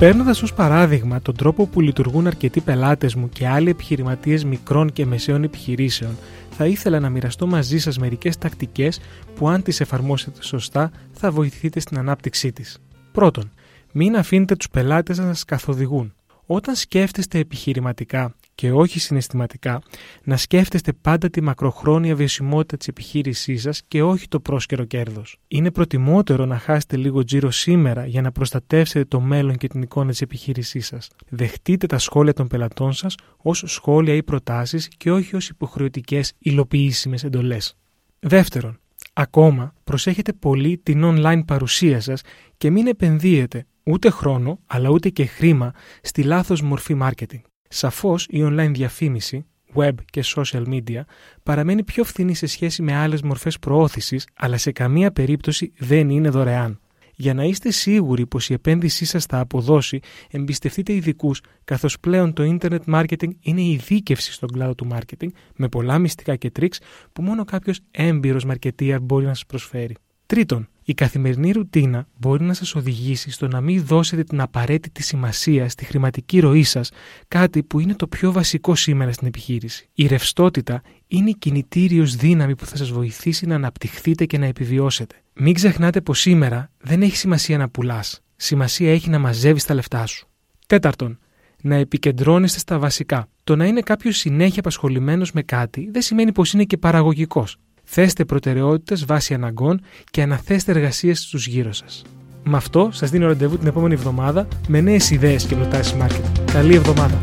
Παίρνοντας ως παράδειγμα τον τρόπο που λειτουργούν αρκετοί πελάτες μου και άλλοι επιχειρηματίες μικρών και μεσαίων επιχειρήσεων, θα ήθελα να μοιραστώ μαζί σας μερικές τακτικές που, αν τις εφαρμόσετε σωστά, θα βοηθηθείτε στην ανάπτυξή της. Πρώτον, μην αφήνετε τους πελάτες να σας καθοδηγούν. Όταν σκέφτεστε επιχειρηματικά και όχι συναισθηματικά, να σκέφτεστε πάντα τη μακροχρόνια βιωσιμότητα της επιχείρησής σας και όχι το πρόσκαιρο κέρδος. Είναι προτιμότερο να χάσετε λίγο τζίρο σήμερα για να προστατεύσετε το μέλλον και την εικόνα της επιχείρησής σας. Δεχτείτε τα σχόλια των πελατών σας ως σχόλια ή προτάσεις και όχι ως υποχρεωτικές υλοποιήσιμες εντολές. Δεύτερον, ακόμα προσέχετε πολύ την online παρουσία σας και μην επενδύετε ούτε χρόνο αλλά ούτε και χρήμα στη λάθος μορφή marketing. Σαφώς η online διαφήμιση, web και social media παραμένει πιο φθηνή σε σχέση με άλλες μορφές προώθησης αλλά σε καμία περίπτωση δεν είναι δωρεάν. Για να είστε σίγουροι πως η επένδυσή σας θα αποδώσει, εμπιστευτείτε ειδικούς, καθώς πλέον το internet marketing είναι η δίκευση στον κλάδο του marketing με πολλά μυστικά και τρίξ που μόνο κάποιος έμπειρος μαρκετίαρ μπορεί να σας προσφέρει. Τρίτον, η καθημερινή ρουτίνα μπορεί να σας οδηγήσει στο να μην δώσετε την απαραίτητη σημασία στη χρηματική ροή σας, κάτι που είναι το πιο βασικό σήμερα στην επιχείρηση. Η ρευστότητα είναι η κινητήριος δύναμη που θα σας βοηθήσει να αναπτυχθείτε και να επιβιώσετε. Μην ξεχνάτε πως σήμερα δεν έχει σημασία να πουλάς. Σημασία έχει να μαζεύεις τα λεφτά σου. Τέταρτον, να επικεντρώνεστε στα βασικά. Το να είναι κάποιος συνέχεια απασχολημένος με κάτι δεν σημαίνει πως είναι και παραγωγικός. Θέστε προτεραιότητες βάσει αναγκών και αναθέστε εργασίες στους γύρω σας. Με αυτό σας δίνω ραντεβού την επόμενη εβδομάδα με νέες ιδέες και προτάσεις marketing. Καλή εβδομάδα!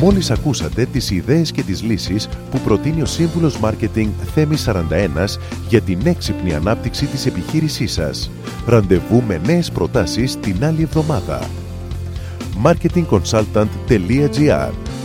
Μόλις ακούσατε τις ιδέες και τις λύσεις που προτείνει ο σύμβουλος Μάρκετινγκ Θέμης 41 για την έξυπνη ανάπτυξη της επιχείρησής σας. Ραντεβού με νέες προτάσεις την άλλη εβδομάδα. marketingconsultant.gr